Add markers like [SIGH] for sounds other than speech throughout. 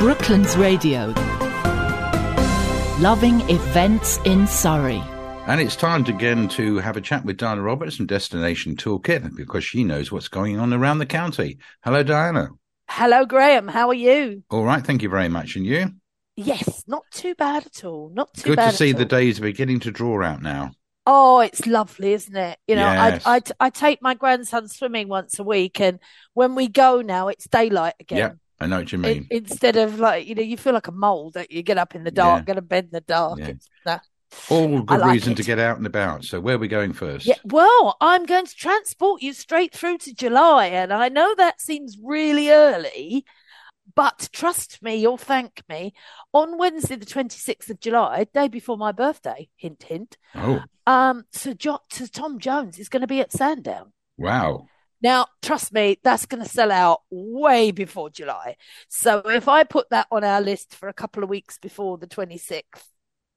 Brooklands Radio. Loving events in Surrey. And it's time again to have a chat with Diana Roberts from Destination Toolkit because she knows what's going on around the county. Hello, Diana. Hello, Graham. How are you? All right, thank you very much. And you? Yes, not too bad at all. Not too Good bad. Good to see at the days are beginning to draw out now. Oh, it's lovely, isn't it? You know, Yes. I, I I take my grandson swimming once a week, and when we go now, it's daylight again. Yeah, I know what you mean. instead of like, you know, you feel like a mole that you get up in the dark, Yeah. get to bed in the dark. Yeah. It's, nah. All good like reason it. to get out and about. So where are we going first? Yeah, well, I'm going to transport you straight through to July, and I know that seems really early, but trust me, you'll thank me. On Wednesday, the 26th of July, day before my birthday, hint, hint, Oh, um, Sir, jo- Sir Tom Jones is going to be at Sandown. wow. Now, trust me, that's going to sell out way before July. So if I put that on our list for a couple of weeks before the 26th,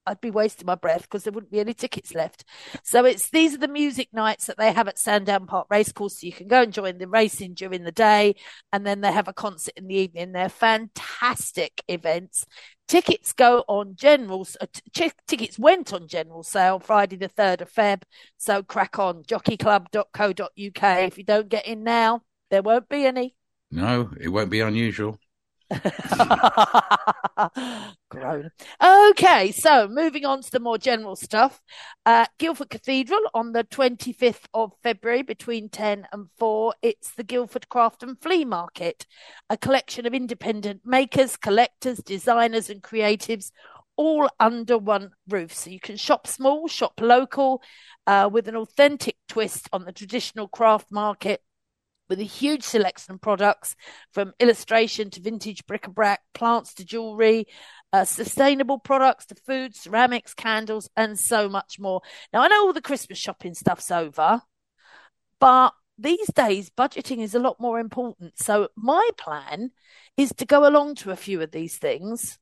I'd be wasting my breath because there wouldn't be any tickets left. So it's these are the music nights that they have at Sandown Park Racecourse. So you can go and join the racing during the day, and then they have a concert in the evening. They're fantastic events. Tickets go on general. Uh, t- tickets went on general sale Friday the third of Feb. So crack on jockeyclub.co.uk. If you don't get in now, there won't be any. No, it won't be unusual. [LAUGHS] Groan. Okay, so moving on to the more general stuff. Uh, Guildford Cathedral on the 25th of February between 10 and 4. It's the Guildford Craft and Flea Market, a collection of independent makers, collectors, designers, and creatives. All under one roof. So you can shop small, shop local, uh, with an authentic twist on the traditional craft market with a huge selection of products from illustration to vintage bric-a-brac, plants to jewelry, uh, sustainable products to food, ceramics, candles, and so much more. Now, I know all the Christmas shopping stuff's over, but these days budgeting is a lot more important. So my plan is to go along to a few of these things,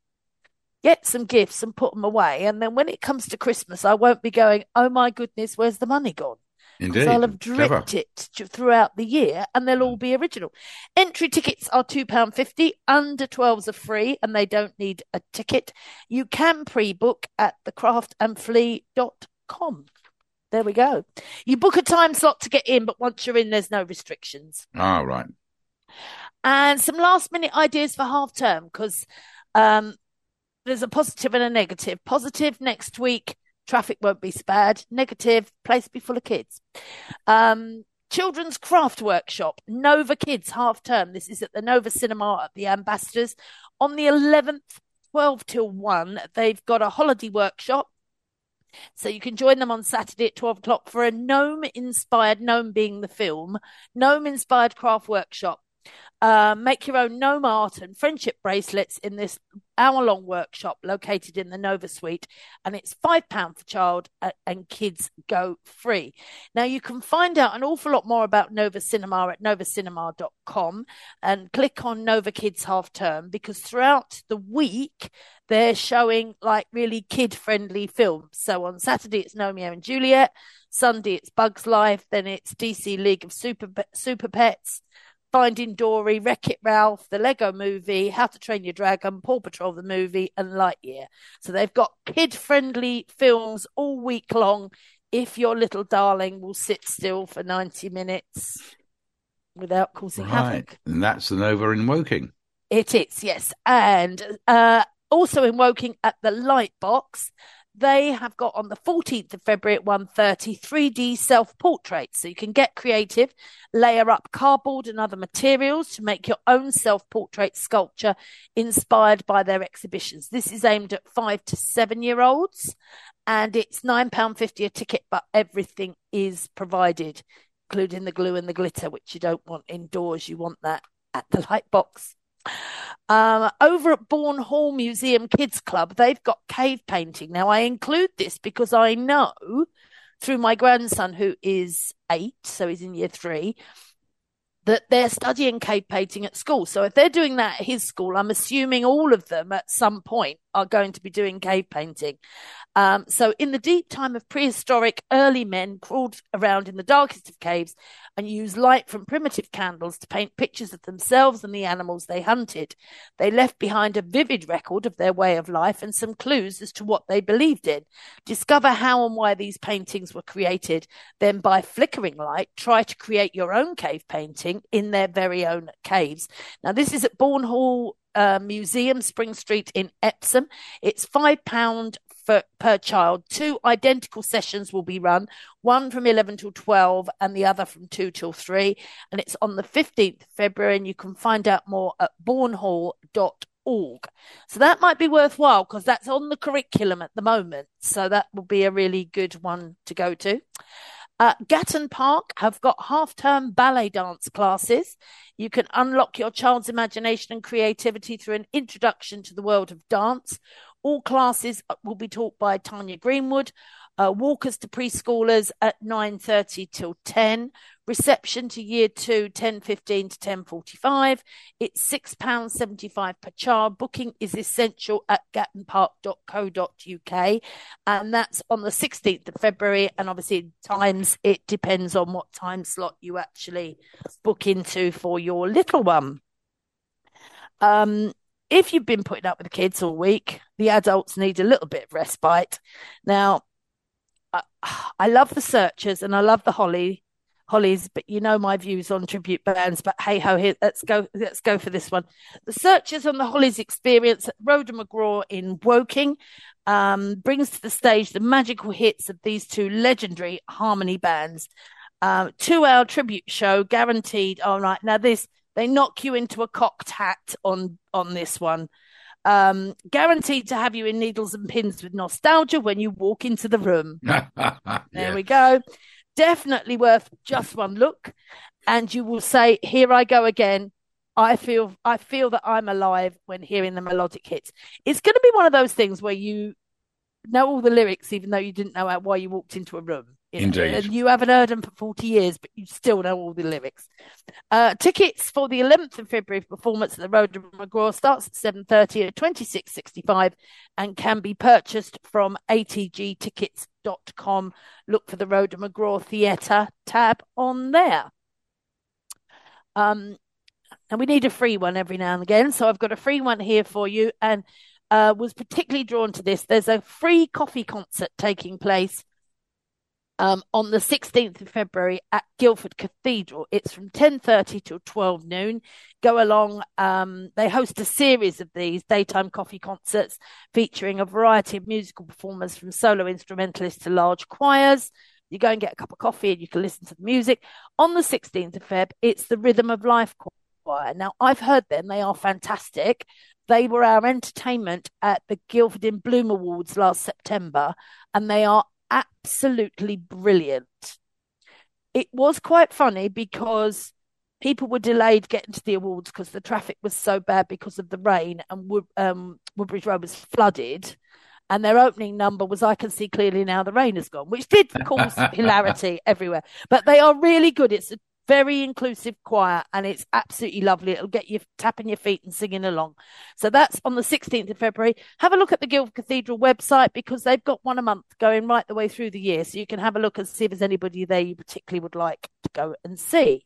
get some gifts and put them away. And then when it comes to Christmas, I won't be going, oh my goodness, where's the money gone? Indeed. I'll have Clever. dripped it throughout the year and they'll all be original. Entry tickets are £2.50, under 12s are free and they don't need a ticket. You can pre book at thecraftandflea.com. There we go. You book a time slot to get in, but once you're in, there's no restrictions. Ah, right. And some last minute ideas for half term because um, there's a positive and a negative. Positive next week, traffic won't be spared. Negative, place be full of kids. Um, children's craft workshop, Nova Kids half term. This is at the Nova Cinema at the Ambassadors on the 11th, 12 till 1. They've got a holiday workshop. So you can join them on Saturday at 12 o'clock for a gnome inspired, gnome being the film, gnome inspired craft workshop. Uh, make your own gnome art and friendship bracelets in this hour long workshop located in the Nova Suite. And it's £5 for child uh, and kids go free. Now you can find out an awful lot more about Nova Cinema at novacinema.com and click on Nova Kids Half Term because throughout the week they're showing like really kid friendly films. So on Saturday it's Romeo and Juliet, Sunday it's Bugs Life, then it's DC League of Super Super Pets. Finding Dory, Wreck It Ralph, the Lego movie, How to Train Your Dragon, Paw Patrol the movie, and Lightyear. So they've got kid friendly films all week long if your little darling will sit still for 90 minutes without causing Right. havoc. And that's the Nova in Woking. It is, yes. And uh, also in Woking at the Lightbox, they have got on the 14th of February at 1.30 3D self-portraits. So you can get creative, layer up cardboard and other materials to make your own self-portrait sculpture inspired by their exhibitions. This is aimed at five to seven-year-olds and it's £9.50 a ticket, but everything is provided, including the glue and the glitter, which you don't want indoors. You want that at the Lightbox. Um, over at Bourne Hall Museum Kids Club, they've got cave painting. Now, I include this because I know through my grandson, who is eight, so he's in year three, that they're studying cave painting at school. So if they're doing that at his school, I'm assuming all of them at some point are going to be doing cave painting. Um, so, in the deep time of prehistoric, early men crawled around in the darkest of caves and used light from primitive candles to paint pictures of themselves and the animals they hunted. They left behind a vivid record of their way of life and some clues as to what they believed in. Discover how and why these paintings were created. Then, by flickering light, try to create your own cave painting in their very own caves. Now, this is at Bourne Hall uh, Museum, Spring Street in Epsom. It's £5 for, per child. Two identical sessions will be run, one from 11 till 12 and the other from 2 till 3. And it's on the 15th February, and you can find out more at bournehall.org. So that might be worthwhile because that's on the curriculum at the moment. So that will be a really good one to go to. Uh, Gatton Park have got half term ballet dance classes. You can unlock your child's imagination and creativity through an introduction to the world of dance. All classes will be taught by Tanya Greenwood. Uh, walkers to preschoolers at 9.30 till 10 reception to year two 10.15 to 10.45 it's £6.75 per child. Booking is essential at gattonpark.co.uk and that's on the 16th of february. And obviously times it depends on what time slot you actually book into for your little one. Um, if you've been putting up with the kids all week the adults need a little bit of respite. Now I love the searchers and I love the Holly Hollies, but you know my views on tribute bands. But hey ho, here let's go. Let's go for this one. The searchers on the Hollies experience at Rhoda McGaw in Woking um, brings to the stage the magical hits of these two legendary harmony bands. Um, two-hour tribute show guaranteed. All right, now this they knock you into a cocked hat on on this one. Um, guaranteed to have you in needles and pins with nostalgia when you walk into the room. [LAUGHS] yeah. There we go. Definitely worth just one look. And you will say here i go again. I feel i feel that i'm alive when hearing the melodic hits. It's going to be one of those things where you know all the lyrics even though you didn't know why you walked into a room you Indeed. Know, and you haven't heard them for 40 years but you still know all the lyrics uh, tickets for the 11th of february performance at the Rhoda McGaw starts at 7.30 at 26.65 and can be purchased from atg tickets com. Look for the Rhoda McGaw Theatre tab on there. Um, and we need a free one every now and again. So I've got a free one here for you and uh, was particularly drawn to this. There's a free coffee concert taking place um, on the 16th of February at Guildford Cathedral. It's from 10.30 till 12 noon. Go along. Um, they host a series of these daytime coffee concerts featuring a variety of musical performers from solo instrumentalists to large choirs. You go and get a cup of coffee and you can listen to the music. On the 16th of Feb, it's the Rhythm of Life Choir. Now, I've heard them. They are fantastic. They were our entertainment at the Guildford in Bloom Awards last September, and they are absolutely brilliant. It was quite funny because people were delayed getting to the awards because the traffic was so bad because of the rain and Wood, um, Woodbridge Road was flooded. And their opening number was I Can See Clearly Now the Rain Has Gone, which did cause [LAUGHS] hilarity everywhere. But they are really good. It's a very inclusive choir and it's absolutely lovely. It'll get you tapping your feet and singing along. So that's on the 16th of February. Have a look at the Guild Cathedral website because they've got one a month going right the way through the year. So you can have a look and see if there's anybody there you particularly would like to go and see.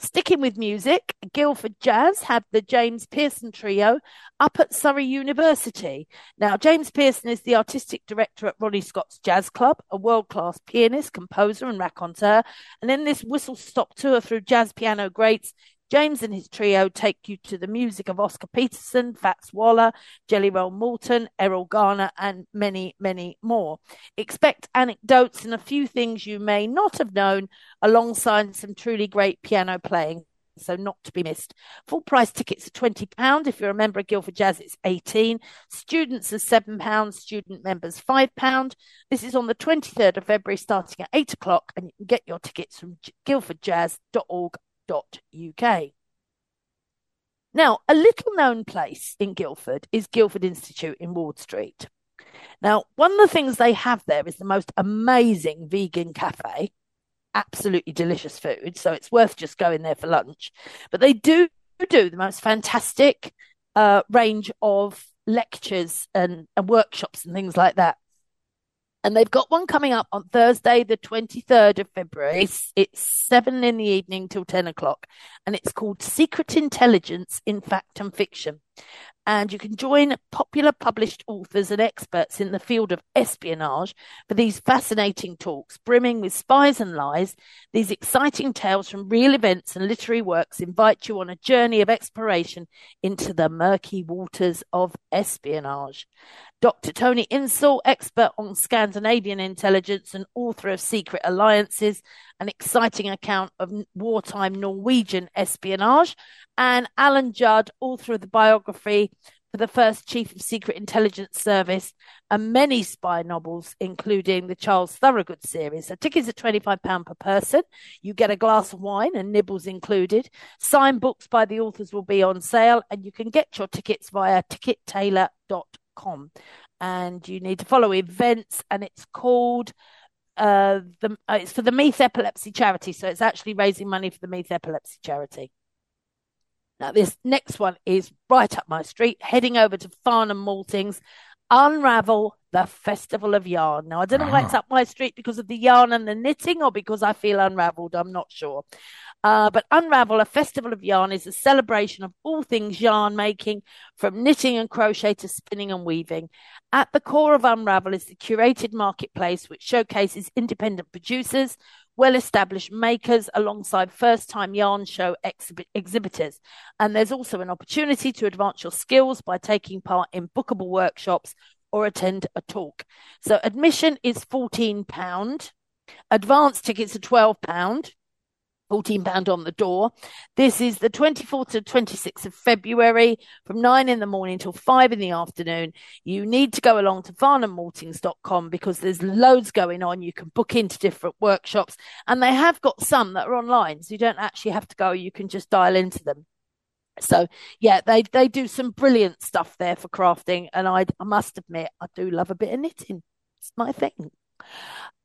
Sticking with music, Guildford Jazz had the James Pearson Trio up at Surrey University. Now, James Pearson is the artistic director at Ronnie Scott's Jazz Club, a world class pianist, composer, and raconteur. And in this whistle stop tour through jazz piano greats, James and his trio take you to the music of Oscar Peterson, Fats Waller, Jelly Roll Morton, Erroll Garner, and many, many more. Expect anecdotes and a few things you may not have known, alongside some truly great piano playing. So not to be missed. Full price tickets are twenty pound. If you're a member of Guildford Jazz, it's eighteen. Students are seven pounds. Student members five pound. This is on the twenty third of February, starting at eight o'clock, and you can get your tickets from guildfordjazz.org uk. Now, a little known place in Guildford is Guildford Institute in Ward Street. Now, one of the things they have there is the most amazing vegan cafe, absolutely delicious food. So it's worth just going there for lunch. But they do do the most fantastic uh, range of lectures and, and workshops and things like that. And they've got one coming up on Thursday, the 23rd of February. It's, it's seven in the evening till 10 o'clock. And it's called Secret Intelligence in Fact and Fiction and you can join popular published authors and experts in the field of espionage for these fascinating talks, brimming with spies and lies. These exciting tales from real events and literary works invite you on a journey of exploration into the murky waters of espionage. Dr. Tony Insall, expert on Scandinavian intelligence and author of Secret Alliances, an exciting account of wartime Norwegian espionage, and Alan Judd, author of the biography for the first Chief of Secret Intelligence Service, and many spy novels, including the Charles Thorogood series. So tickets are £25 per person. You get a glass of wine and nibbles included. Signed books by the authors will be on sale, and you can get your tickets via tickettailor.com. And you need to follow events, and it's called uh, the uh, it's for the Meath Epilepsy Charity, so it's actually raising money for the Meath Epilepsy Charity. Now, this next one is right up my street, heading over to Farnham Maltings, Unravel the Festival of Yarn. Now, I don't know why it's ah. up my street because of the yarn and the knitting or because I feel unraveled. I'm not sure. Uh, but Unravel, a festival of yarn, is a celebration of all things yarn making, from knitting and crochet to spinning and weaving. At the core of Unravel is the curated marketplace, which showcases independent producers, well established makers alongside first time yarn show exhibit- exhibitors. And there's also an opportunity to advance your skills by taking part in bookable workshops or attend a talk. So admission is £14. Advance tickets are £12. £14 on the door. This is the 24th to 26th of February from 9 in the morning till 5 in the afternoon. You need to go along to farnhammaltings.com because there's loads going on. You can book into different workshops and they have got some that are online. So you don't actually have to go. You can just dial into them. So yeah, they, they do some brilliant stuff there for crafting. And I, I must admit, I do love a bit of knitting. It's my thing.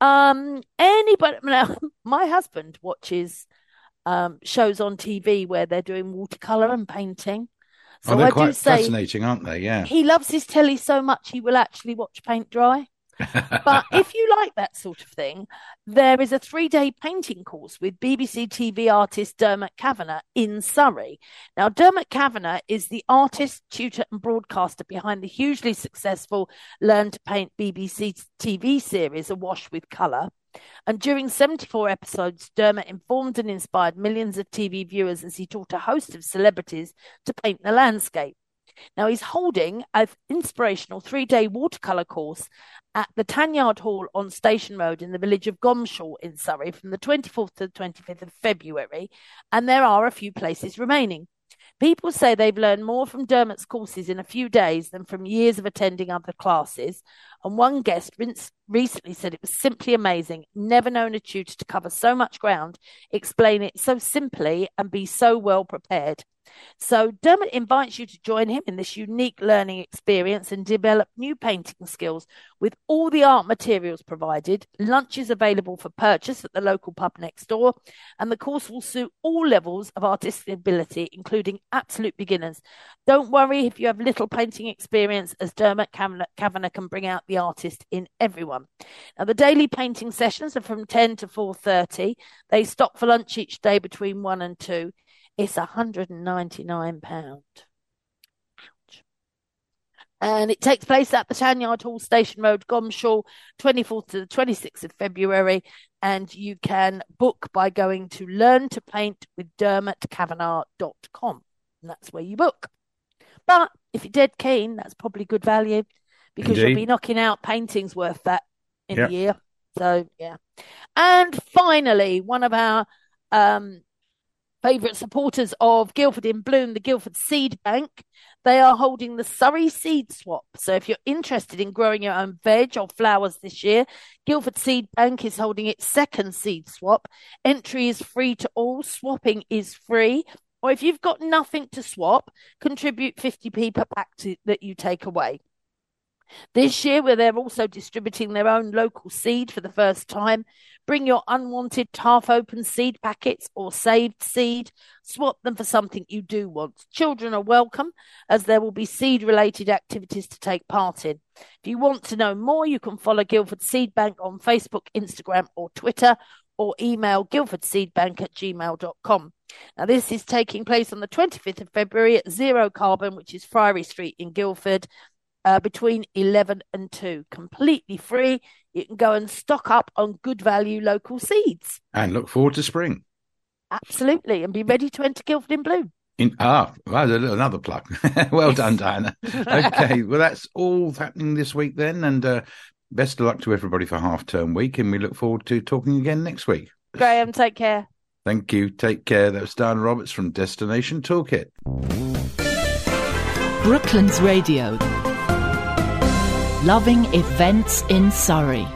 Um, anybody, [LAUGHS] now, my husband watches um, shows on TV where they're doing watercolor and painting. So oh, they're I quite say, fascinating, aren't they? Yeah. He loves his telly so much he will actually watch paint dry but [LAUGHS] if you like that sort of thing, there is a three day painting course with BBC TV artist Dermot Kavanagh in Surrey. Now, Dermot Kavanagh is the artist, tutor, and broadcaster behind the hugely successful Learn to Paint BBC TV series, Awash with Colour. And during 74 episodes, Dermot informed and inspired millions of TV viewers as he taught a host of celebrities to paint the landscape. Now he's holding an inspirational three day watercolour course at the Tanyard Hall on Station Road in the village of Gomshall in Surrey from the 24th to the 25th of February, and there are a few places remaining. People say they've learned more from Dermot's courses in a few days than from years of attending other classes. And one guest recently said it was simply amazing. Never known a tutor to cover so much ground, explain it so simply, and be so well prepared. So Dermot invites you to join him in this unique learning experience and develop new painting skills with all the art materials provided. Lunch is available for purchase at the local pub next door, and the course will suit all levels of artistic ability, including absolute beginners. Don't worry if you have little painting experience, as Dermot Kavanagh can bring out the artist in everyone. Now, the daily painting sessions are from 10 to 4.30. They stop for lunch each day between 1 and 2. It's £199. And it takes place at the Tanyard Hall Station Road, Gomshall, 24th to the 26th of February. And you can book by going to learn to paint with dermotkavanagh.com. And that's where you book. But if you're dead keen, that's probably good value because Indeed. you'll be knocking out paintings worth that in yep. a year. So, yeah. And finally, one of our um, favourite supporters of Guildford in Bloom, the Guildford Seed Bank. They are holding the Surrey Seed Swap. So if you're interested in growing your own veg or flowers this year, Guildford Seed Bank is holding its second seed swap. Entry is free to all, swapping is free. Or if you've got nothing to swap, contribute 50p per pack to, that you take away. This year, where they're also distributing their own local seed for the first time, bring your unwanted half open seed packets or saved seed. Swap them for something you do want. Children are welcome as there will be seed related activities to take part in. If you want to know more, you can follow Guildford Seed Bank on Facebook, Instagram, or Twitter, or email guildfordseedbank at gmail.com. Now, this is taking place on the 25th of February at Zero Carbon, which is Friary Street in Guildford uh, between 11 and 2. Completely free. You can go and stock up on good value local seeds. And look forward to spring. Absolutely. And be ready to enter Guildford in Bloom. In, ah, well, another plug. [LAUGHS] well done, Diana. Okay, well, that's all happening this week then. And uh, best of luck to everybody for half term week. And we look forward to talking again next week. Graham, take care. Thank you. Take care. That was Diana Roberts from Destination Toolkit. Brooklands Radio. Loving events in Surrey.